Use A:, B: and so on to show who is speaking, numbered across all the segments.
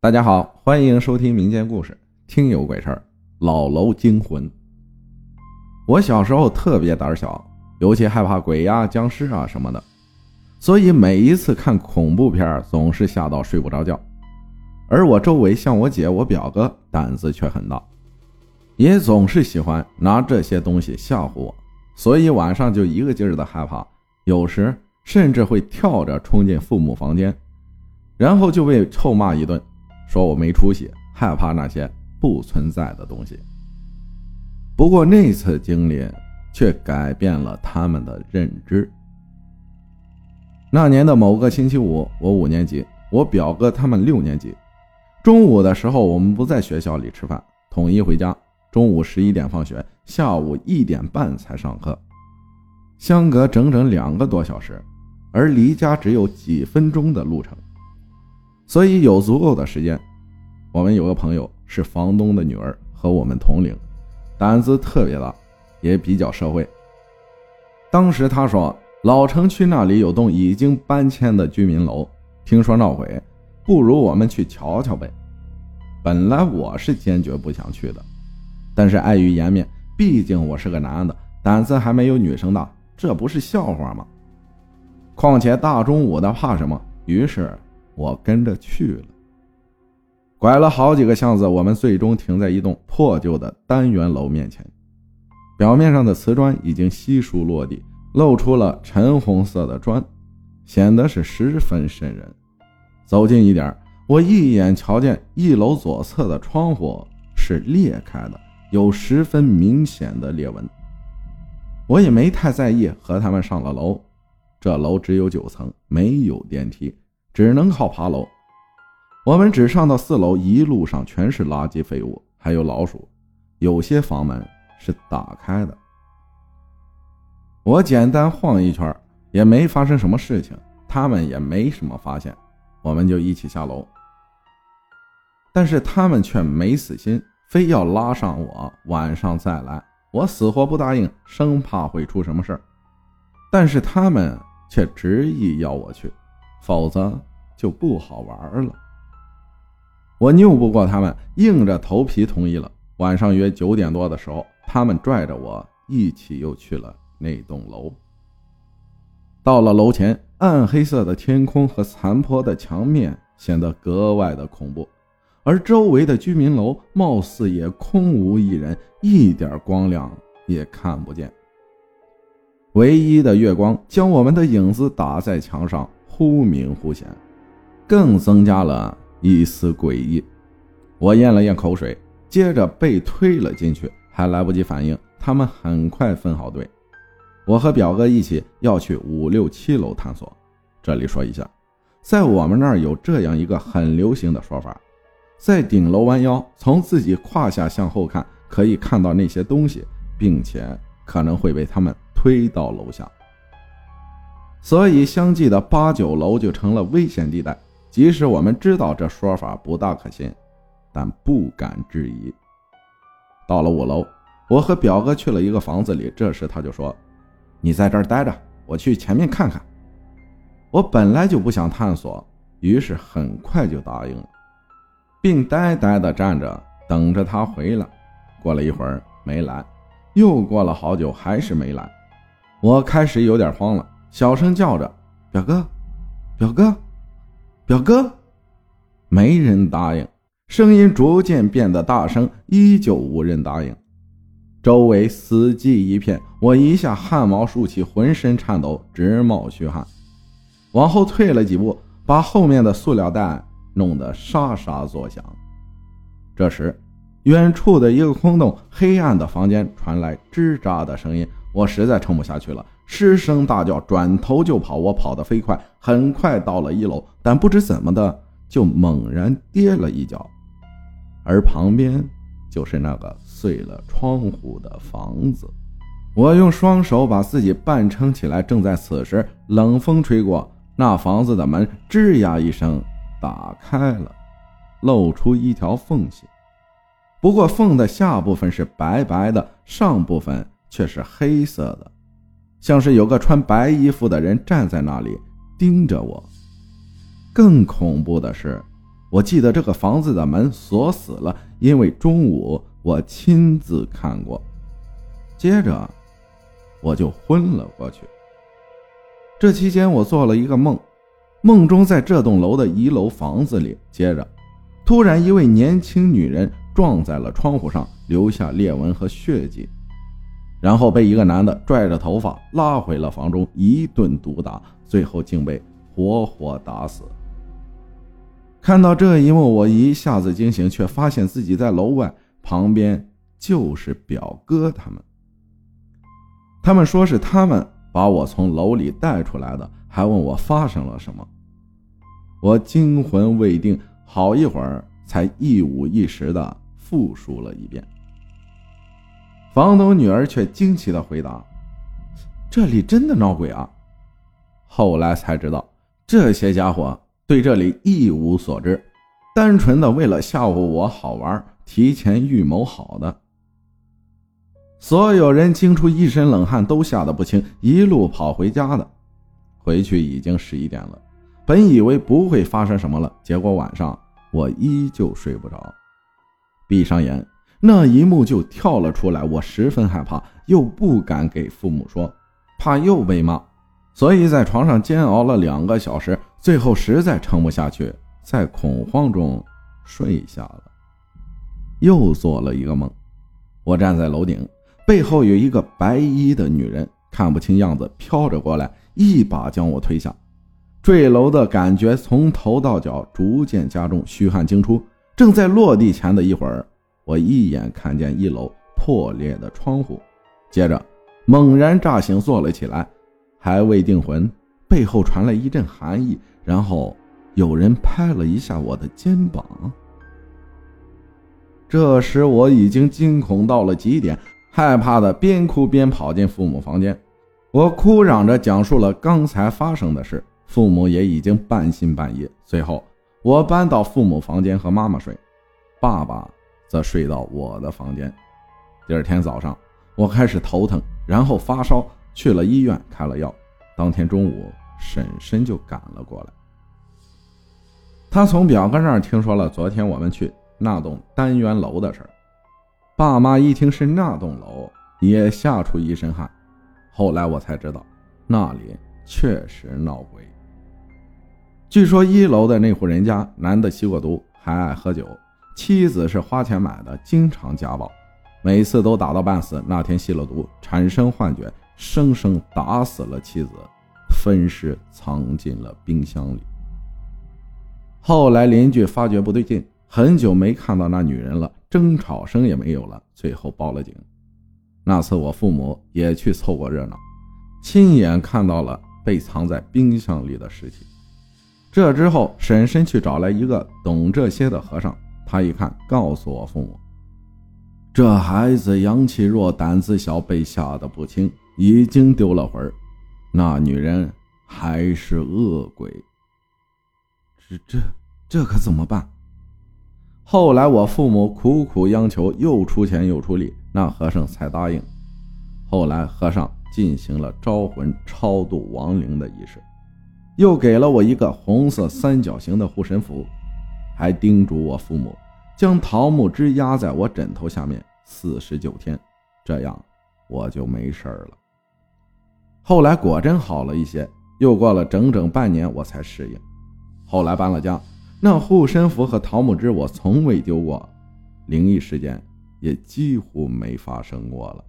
A: 大家好，欢迎收听民间故事《听有鬼事儿》。老楼惊魂。我小时候特别胆小，尤其害怕鬼呀、僵尸啊什么的，所以每一次看恐怖片总是吓到睡不着觉。而我周围像我姐、我表哥胆子却很大，也总是喜欢拿这些东西吓唬我，所以晚上就一个劲儿的害怕，有时甚至会跳着冲进父母房间，然后就被臭骂一顿。说我没出息，害怕那些不存在的东西。不过那次经历却改变了他们的认知。那年的某个星期五，我五年级，我表哥他们六年级。中午的时候，我们不在学校里吃饭，统一回家。中午十一点放学，下午一点半才上课，相隔整整两个多小时，而离家只有几分钟的路程。所以有足够的时间。我们有个朋友是房东的女儿，和我们同龄，胆子特别大，也比较社会。当时他说，老城区那里有栋已经搬迁的居民楼，听说闹鬼，不如我们去瞧瞧呗。本来我是坚决不想去的，但是碍于颜面，毕竟我是个男的，胆子还没有女生大，这不是笑话吗？况且大中午的怕什么？于是。我跟着去了，拐了好几个巷子，我们最终停在一栋破旧的单元楼面前。表面上的瓷砖已经悉数落地，露出了橙红色的砖，显得是十分瘆人。走近一点，我一眼瞧见一楼左侧的窗户是裂开的，有十分明显的裂纹。我也没太在意，和他们上了楼。这楼只有九层，没有电梯。只能靠爬楼。我们只上到四楼，一路上全是垃圾废物，还有老鼠。有些房门是打开的。我简单晃一圈，也没发生什么事情，他们也没什么发现，我们就一起下楼。但是他们却没死心，非要拉上我晚上再来。我死活不答应，生怕会出什么事儿。但是他们却执意要我去，否则。就不好玩了。我拗不过他们，硬着头皮同意了。晚上约九点多的时候，他们拽着我一起又去了那栋楼。到了楼前，暗黑色的天空和残破的墙面显得格外的恐怖，而周围的居民楼貌似也空无一人，一点光亮也看不见。唯一的月光将我们的影子打在墙上，忽明忽显。更增加了一丝诡异。我咽了咽口水，接着被推了进去，还来不及反应，他们很快分好队。我和表哥一起要去五六七楼探索。这里说一下，在我们那儿有这样一个很流行的说法：在顶楼弯腰，从自己胯下向后看，可以看到那些东西，并且可能会被他们推到楼下。所以，相继的八九楼就成了危险地带。即使我们知道这说法不大可信，但不敢质疑。到了五楼，我和表哥去了一个房子里。这时他就说：“你在这儿待着，我去前面看看。”我本来就不想探索，于是很快就答应了，并呆呆地站着等着他回来。过了一会儿没来，又过了好久还是没来，我开始有点慌了，小声叫着：“表哥，表哥。”表哥，没人答应。声音逐渐变得大声，依旧无人答应。周围死寂一片，我一下汗毛竖起，浑身颤抖，直冒虚汗。往后退了几步，把后面的塑料袋弄得沙沙作响。这时，远处的一个空洞、黑暗的房间传来吱喳的声音，我实在撑不下去了。失声大叫，转头就跑。我跑得飞快，很快到了一楼，但不知怎么的，就猛然跌了一跤，而旁边就是那个碎了窗户的房子。我用双手把自己半撑起来。正在此时，冷风吹过，那房子的门吱呀一声打开了，露出一条缝隙。不过缝的下部分是白白的，上部分却是黑色的。像是有个穿白衣服的人站在那里盯着我。更恐怖的是，我记得这个房子的门锁死了，因为中午我亲自看过。接着，我就昏了过去。这期间，我做了一个梦，梦中在这栋楼的一楼房子里，接着，突然一位年轻女人撞在了窗户上，留下裂纹和血迹，然后被一个男的拽着头发拉回了房中，一顿毒打，最后竟被活活打死。看到这一幕，我一下子惊醒，却发现自己在楼外，旁边就是表哥他们。他们说是他们把我从楼里带出来的，还问我发生了什么。我惊魂未定，好一会儿才一五一十的复述了一遍。房东女儿却惊奇的回答：“这里真的闹鬼啊！”后来才知道，这些家伙。对这里一无所知，单纯的为了吓唬我好玩，提前预谋好的。所有人惊出一身冷汗，都吓得不轻，一路跑回家的。回去已经十一点了，本以为不会发生什么了，结果晚上我依旧睡不着。闭上眼，那一幕就跳了出来，我十分害怕，又不敢给父母说，怕又被骂。所以在床上煎熬了两个小时，最后实在撑不下去，在恐慌中睡下了。又做了一个梦，我站在楼顶，背后有一个白衣的女人，看不清样子，飘着过来，一把将我推下，坠楼的感觉从头到脚逐渐加重，虚汗惊出。正在落地前的一会儿，我一眼看见一楼破裂的窗户，接着猛然炸醒，坐了起来。还未定魂，背后传来一阵寒意，然后有人拍了一下我的肩膀。这时我已经惊恐到了极点，害怕的边哭边跑进父母房间。我哭嚷着讲述了刚才发生的事，父母也已经半信半疑。最后，我搬到父母房间和妈妈睡，爸爸则睡到我的房间。第二天早上，我开始头疼，然后发烧。去了医院开了药，当天中午婶婶就赶了过来。他从表哥那儿听说了昨天我们去那栋单元楼的事儿，爸妈一听是那栋楼，也吓出一身汗。后来我才知道，那里确实闹鬼。据说一楼的那户人家，男的吸过毒，还爱喝酒，妻子是花钱买的，经常家暴，每次都打到半死。那天吸了毒，产生幻觉。生生打死了妻子，分尸藏进了冰箱里。后来邻居发觉不对劲，很久没看到那女人了，争吵声也没有了，最后报了警。那次我父母也去凑过热闹，亲眼看到了被藏在冰箱里的尸体。这之后，婶婶去找来一个懂这些的和尚，他一看，告诉我父母，这孩子阳气弱，胆子小，被吓得不轻。已经丢了魂儿，那女人还是恶鬼。这这这可怎么办？后来我父母苦苦央求，又出钱又出力，那和尚才答应。后来和尚进行了招魂、超度亡灵的仪式，又给了我一个红色三角形的护身符，还叮嘱我父母将桃木枝压在我枕头下面四十九天，这样我就没事了。后来果真好了一些，又过了整整半年，我才适应。后来搬了家，那护身符和桃木枝我从未丢过，灵异事件也几乎没发生过了。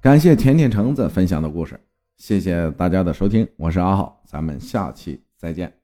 A: 感谢甜甜橙子分享的故事，谢谢大家的收听，我是阿浩，咱们下期再见。